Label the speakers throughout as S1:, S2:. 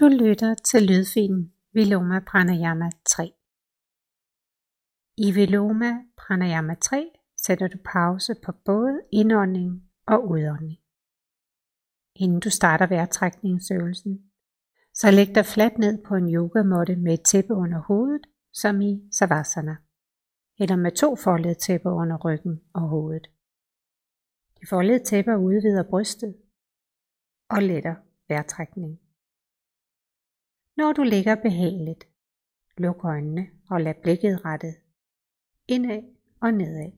S1: Du lytter til lydfilen Viloma Pranayama 3. I Viloma Pranayama 3 sætter du pause på både indånding og udånding. Inden du starter vejrtrækningsøvelsen, så læg dig fladt ned på en yogamåtte med et tæppe under hovedet, som i Savasana, eller med to foldede tæpper under ryggen og hovedet. De foldede tæpper udvider brystet og letter vejrtrækningen. Når du ligger behageligt, luk øjnene og lad blikket rettet indad og nedad.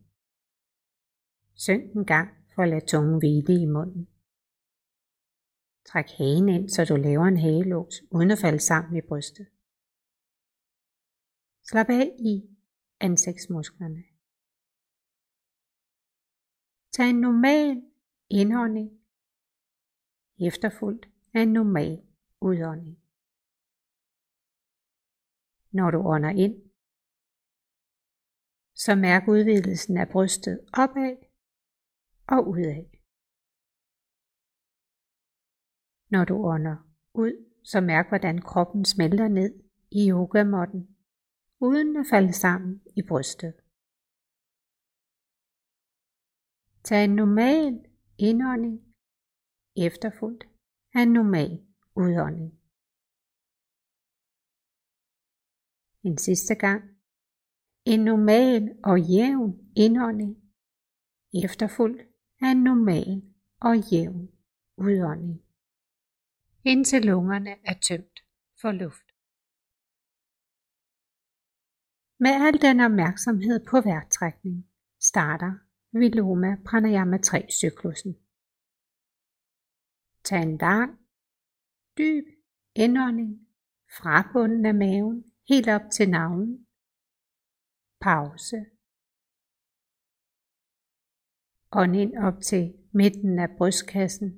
S1: Synk en gang for at lade tungen hvile i munden. Træk hagen ind, så du laver en hagelås, uden at falde sammen i brystet. Slap af i ansigtsmusklerne. Tag en normal indånding, efterfulgt af en normal udånding. Når du ånder ind, så mærk udvidelsen af brystet opad og udad. Når du ånder ud, så mærk hvordan kroppen smelter ned i yogamotten, uden at falde sammen i brystet. Tag en normal indånding, efterfulgt af en normal udånding. En sidste gang. En normal og jævn indånding, efterfulgt af en normal og jævn udånding, indtil lungerne er tømt for luft. Med al den opmærksomhed på vejrtrækning starter Viloma Pranayama 3 cyklusen. Tag en lang, dyb indånding fra bunden af maven helt op til navnet. Pause. Ånd ind op til midten af brystkassen.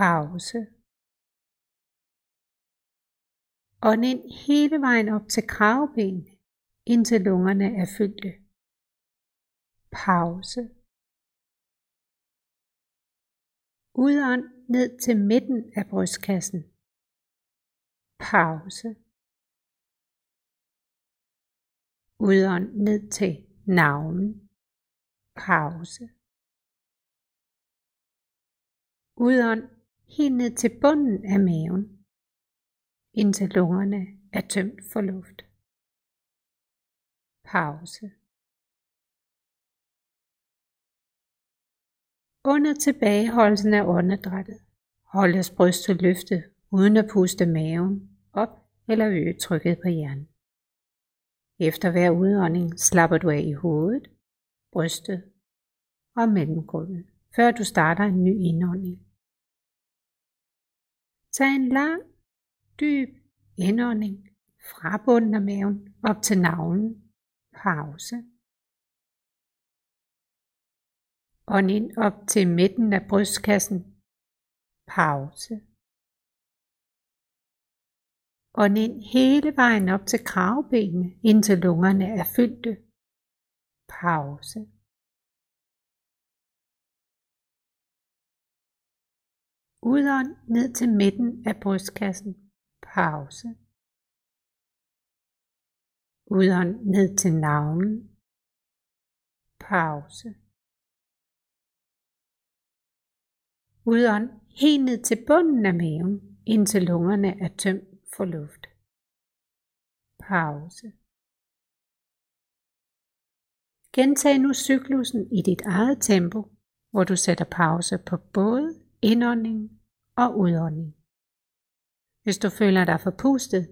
S1: Pause. Ånd ind hele vejen op til kravben, indtil lungerne er fyldte. Pause. Udånd ned til midten af brystkassen. Pause. Udånd ned til navlen. Pause. Udånd helt ned til bunden af maven, indtil lungerne er tømt for luft. Pause. Under tilbageholdelsen af åndedrættet holdes brystet løftet uden at puste maven op eller øge trykket på hjernen. Efter hver udånding slapper du af i hovedet, brystet og mellemgulvet, før du starter en ny indånding. Tag en lang, dyb indånding fra bunden af maven op til navlen. Pause. Ånd ind op til midten af brystkassen. Pause. Ånd ind hele vejen op til kravbenene, indtil lungerne er fyldte. Pause. Udånd ned til midten af brystkassen. Pause. Udånd ned til navlen. Pause. Udånd helt ned til bunden af maven, indtil lungerne er tømt for luft. Pause. Gentag nu cyklusen i dit eget tempo, hvor du sætter pause på både indånding og udånding. Hvis du føler dig forpustet,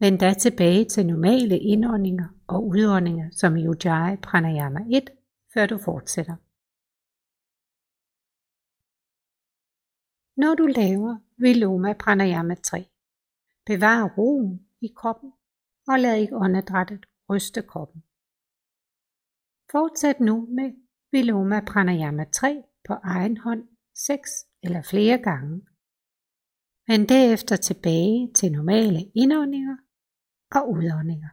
S1: vend da tilbage til normale indåndinger og udåndinger som i Ujjayi Pranayama 1, før du fortsætter. Når du laver Viloma Pranayama 3, Bevar roen i kroppen og lad ikke åndedrættet ryste kroppen. Fortsæt nu med Viloma Pranayama 3 på egen hånd 6 eller flere gange. Men derefter tilbage til normale indåndinger og udåndinger.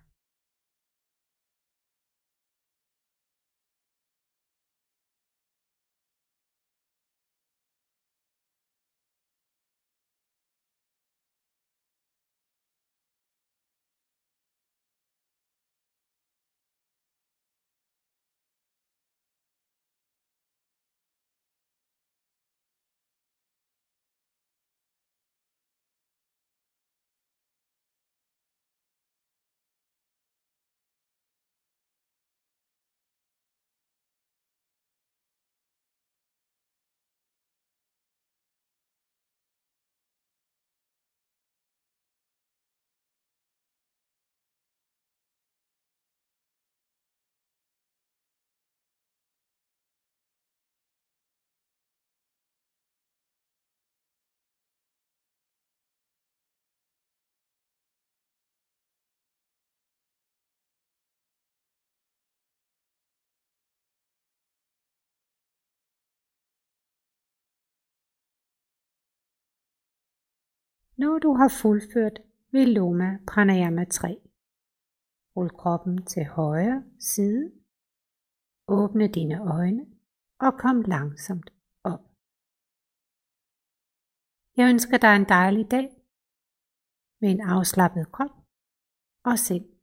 S1: Når du har fuldført Viloma Pranayama 3, rul kroppen til højre side, åbne dine øjne og kom langsomt op. Jeg ønsker dig en dejlig dag med en afslappet krop og sind.